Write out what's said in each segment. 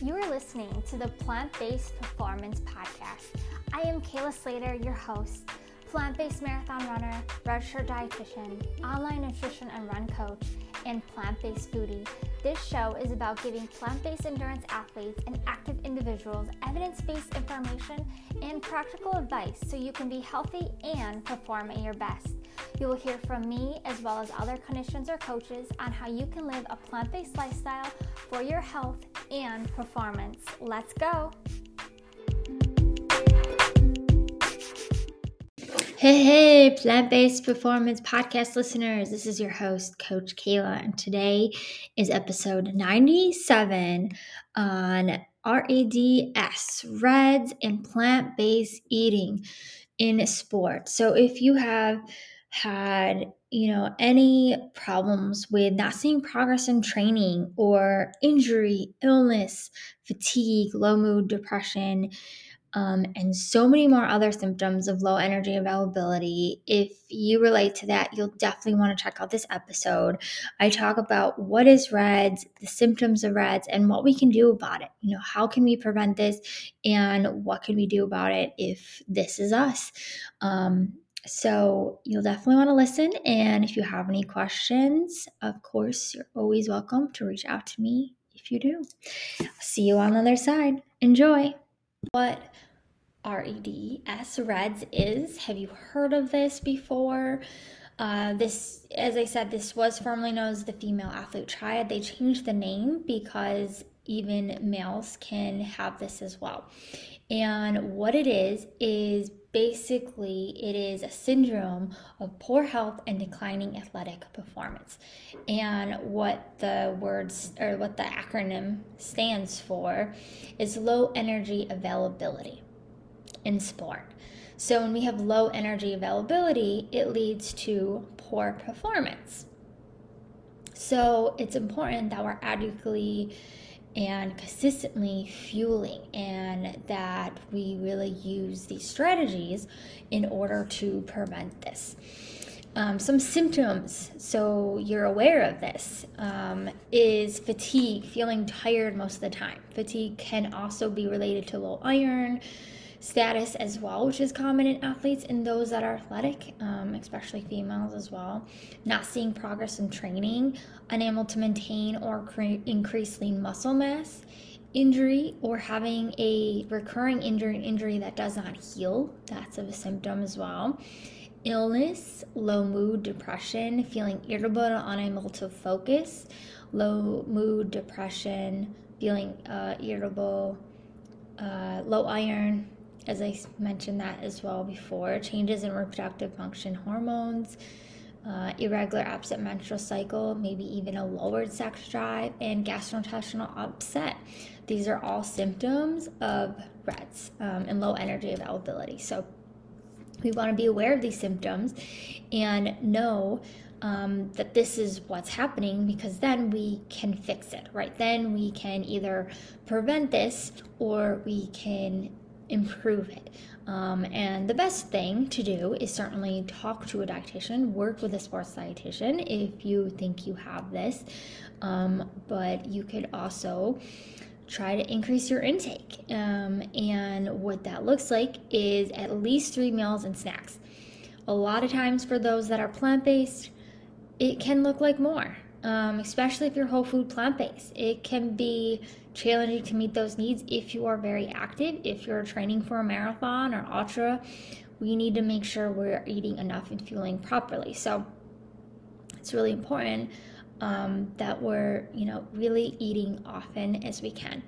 You are listening to the Plant Based Performance Podcast. I am Kayla Slater, your host, plant based marathon runner, registered dietitian, online nutrition and run coach, and plant based foodie. This show is about giving plant based endurance athletes and active individuals evidence based information and practical advice so you can be healthy and perform at your best. You will hear from me as well as other clinicians or coaches on how you can live a plant based lifestyle for your health and performance. Let's go! Hey, hey, plant based performance podcast listeners. This is your host, Coach Kayla, and today is episode 97 on RADS, REDS, and plant based eating in sport. So if you have had you know any problems with not seeing progress in training or injury illness fatigue low mood depression um, and so many more other symptoms of low energy availability. If you relate to that, you'll definitely want to check out this episode. I talk about what is REDS, the symptoms of REDS, and what we can do about it. You know, how can we prevent this, and what can we do about it if this is us? Um, so you'll definitely want to listen. And if you have any questions, of course, you're always welcome to reach out to me if you do. See you on the other side. Enjoy. What REDS REDS is. Have you heard of this before? Uh, this, as I said, this was formerly known as the Female Athlete Triad. They changed the name because even males can have this as well. And what it is, is basically it is a syndrome of poor health and declining athletic performance. And what the words or what the acronym stands for is low energy availability in sport. So when we have low energy availability, it leads to poor performance. So it's important that we're adequately and consistently fueling, and that we really use these strategies in order to prevent this. Um, some symptoms, so you're aware of this, um, is fatigue, feeling tired most of the time. Fatigue can also be related to low iron status as well, which is common in athletes and those that are athletic, um, especially females as well. Not seeing progress in training, unable to maintain or cre- increase lean muscle mass, injury, or having a recurring injury, injury that does not heal. That's a symptom as well. Illness, low mood, depression, feeling irritable and unable to focus, low mood, depression, feeling uh, irritable, uh, low iron, as I mentioned that as well before, changes in reproductive function hormones, uh, irregular absent menstrual cycle, maybe even a lowered sex drive, and gastrointestinal upset. These are all symptoms of REDS um, and low energy availability. So we want to be aware of these symptoms and know um, that this is what's happening because then we can fix it, right? Then we can either prevent this or we can improve it. Um, and the best thing to do is certainly talk to a dietitian, work with a sports dietitian if you think you have this. Um, but you could also try to increase your intake. Um, and what that looks like is at least three meals and snacks. A lot of times, for those that are plant based, it can look like more um, especially if you're whole food plant based. It can be challenging to meet those needs if you are very active. If you're training for a marathon or ultra, we need to make sure we're eating enough and fueling properly. So it's really important um, that we're, you know, really eating often as we can.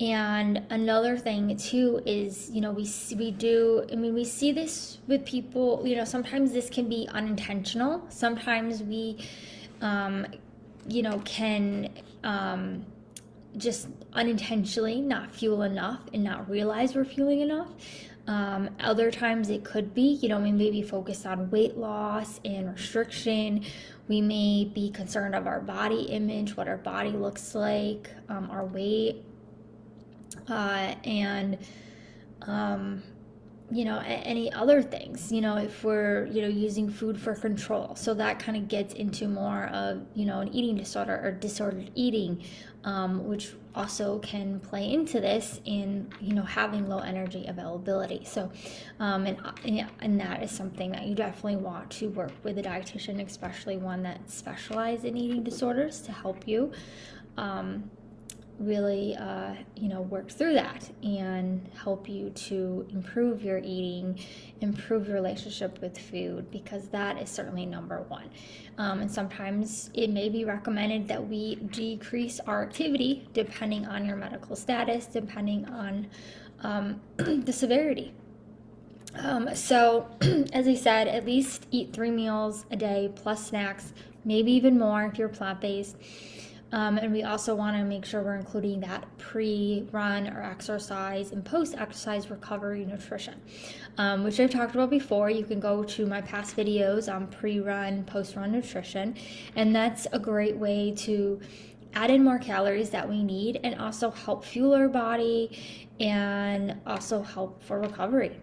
And another thing too is, you know, we we do. I mean, we see this with people. You know, sometimes this can be unintentional. Sometimes we um, you know, can um, just unintentionally not fuel enough and not realize we're fueling enough. Um, other times it could be, you know, we may be focused on weight loss and restriction. We may be concerned of our body image, what our body looks like, um, our weight, uh, and um, you know any other things you know if we're you know using food for control. So that kind of gets into more of you know an eating disorder or disordered eating um, which also can play into this in you know having low energy availability. So um, and, and that is something that you definitely want to work with a dietitian especially one that specializes in eating disorders to help you um, really uh, you know work through that and help you to improve your eating improve your relationship with food because that is certainly number one. Um, and sometimes it may be recommended that we decrease our activity depending on your medical status depending on um, the severity. Um, so as i said at least eat three meals a day plus snacks maybe even more if you're plant-based um, and we also want to make sure we're including that pre run or exercise and post exercise recovery nutrition, um, which I've talked about before. You can go to my past videos on pre run, post run nutrition, and that's a great way to add in more calories that we need and also help fuel our body and also help for recovery.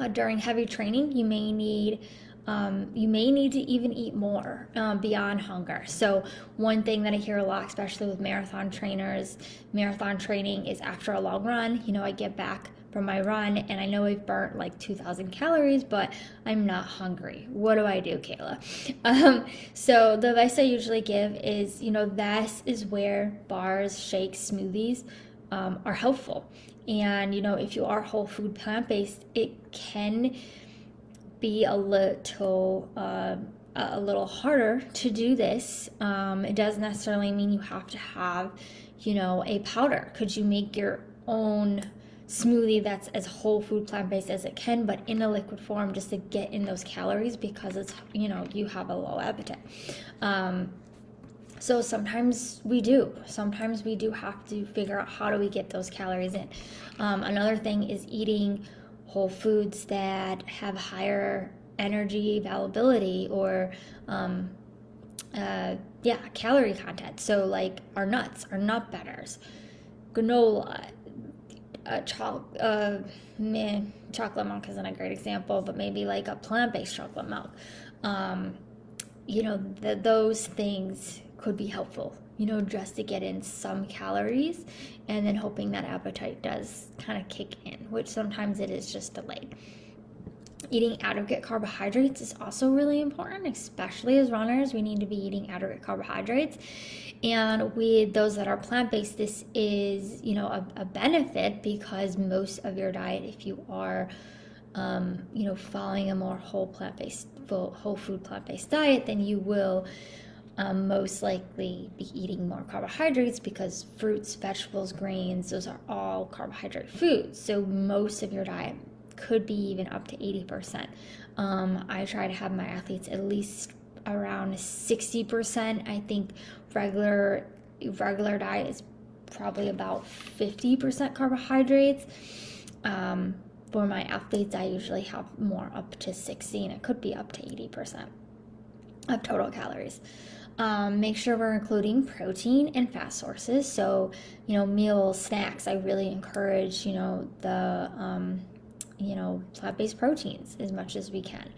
Uh, during heavy training, you may need um, you may need to even eat more um, beyond hunger. So, one thing that I hear a lot, especially with marathon trainers, marathon training is after a long run. You know, I get back from my run and I know I've burnt like 2,000 calories, but I'm not hungry. What do I do, Kayla? Um, so, the advice I usually give is you know, this is where bars, shakes, smoothies um, are helpful. And, you know, if you are whole food plant based, it can be a little uh, a little harder to do this. Um, it doesn't necessarily mean you have to have, you know, a powder. Could you make your own smoothie that's as whole food plant based as it can, but in a liquid form just to get in those calories because it's, you know, you have a low appetite. Um, so sometimes we do. Sometimes we do have to figure out how do we get those calories in. Um, another thing is eating whole foods that have higher energy availability or um, uh, yeah calorie content. So like our nuts our nut butters granola uh, cho- uh, meh, chocolate milk isn't a great example but maybe like a plant-based chocolate milk. Um, you know the, those things could be helpful you know, just to get in some calories and then hoping that appetite does kind of kick in, which sometimes it is just delayed. Eating adequate carbohydrates is also really important, especially as runners. We need to be eating adequate carbohydrates. And with those that are plant based, this is, you know, a, a, benefit because most of your diet, if you are, um, you know, following a more whole plant based, whole food plant based diet, then you will um, most likely be eating more carbohydrates because fruits, vegetables, grains, those are all carbohydrate foods. So most of your diet could be even up to 80%. Um, I try to have my athletes at least around 60%. I think regular regular diet is probably about 50% carbohydrates. Um, for my athletes, I usually have more up to 60, and it could be up to 80% of total calories. Um, make sure we're including protein and fat sources. So, you know, meals, snacks. I really encourage, you know, the, um, you know, plant-based proteins as much as we can.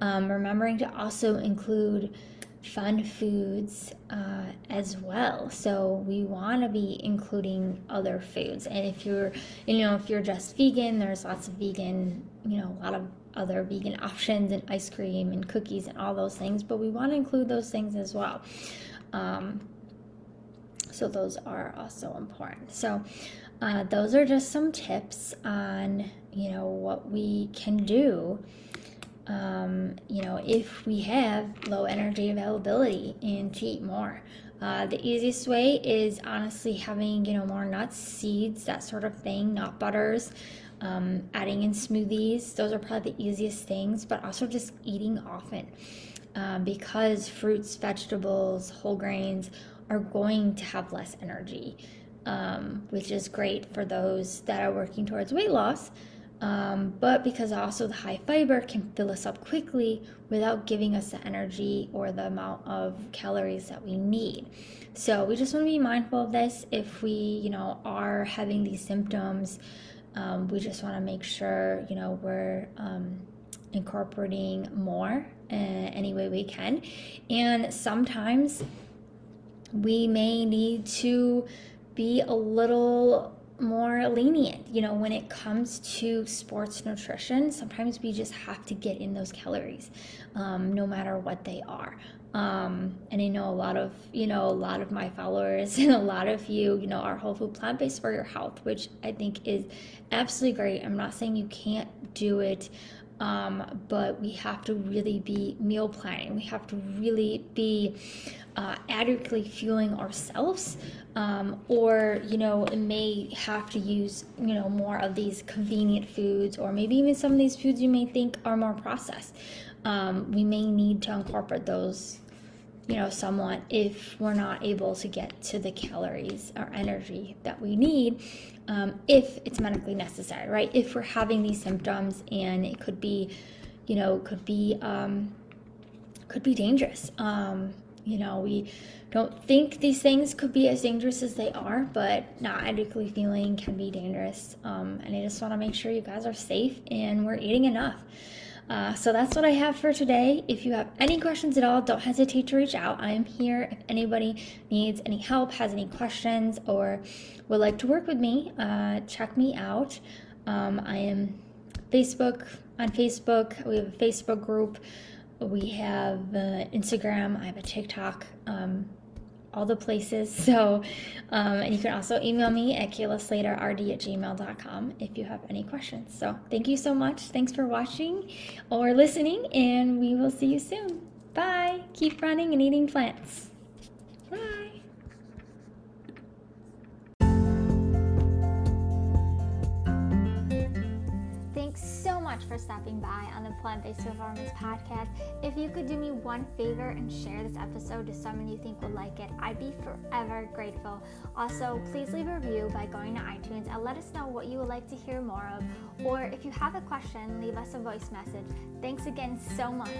Um, remembering to also include fun foods uh, as well. So we want to be including other foods. And if you're, you know, if you're just vegan, there's lots of vegan, you know, a lot of other vegan options and ice cream and cookies and all those things, but we want to include those things as well. Um, so those are also important. So uh, those are just some tips on you know what we can do. Um, you know, if we have low energy availability and to eat more. Uh, the easiest way is honestly having you know more nuts, seeds, that sort of thing, nut butters um, adding in smoothies. Those are probably the easiest things, but also just eating often um, because fruits, vegetables, whole grains are going to have less energy, um, which is great for those that are working towards weight loss. Um, but because also the high fiber can fill us up quickly without giving us the energy or the amount of calories that we need. So we just want to be mindful of this if we, you know, are having these symptoms um, we just want to make sure, you know, we're um, incorporating more uh, any way we can. And sometimes we may need to be a little more lenient. You know, when it comes to sports nutrition, sometimes we just have to get in those calories, um, no matter what they are. Um, and I know a lot of, you know, a lot of my followers and a lot of you, you know, are whole food plant based for your health, which I think is absolutely great. I'm not saying you can't do it. Um, but we have to really be meal planning. We have to really be uh, adequately fueling ourselves, um, or you know, it may have to use you know more of these convenient foods, or maybe even some of these foods you may think are more processed. Um, we may need to incorporate those, you know, somewhat if we're not able to get to the calories or energy that we need. Um, if it's medically necessary, right? If we're having these symptoms and it could be, you know, could be um, could be dangerous. Um, you know, we don't think these things could be as dangerous as they are, but not adequately feeling can be dangerous. Um, and I just want to make sure you guys are safe and we're eating enough. Uh, so that's what I have for today. If you have any questions at all, don't hesitate to reach out. I am here if anybody needs any help, has any questions, or would like to work with me. Uh, check me out. Um, I am Facebook on Facebook. We have a Facebook group we have uh, Instagram, I have a TikTok, um, all the places. So, um, and you can also email me at kaylaslaterd at gmail.com if you have any questions. So, thank you so much. Thanks for watching or listening, and we will see you soon. Bye. Keep running and eating plants. much for stopping by on the Plant Based Performance Podcast. If you could do me one favor and share this episode to someone you think would like it, I'd be forever grateful. Also, please leave a review by going to iTunes and let us know what you would like to hear more of. Or if you have a question, leave us a voice message. Thanks again so much.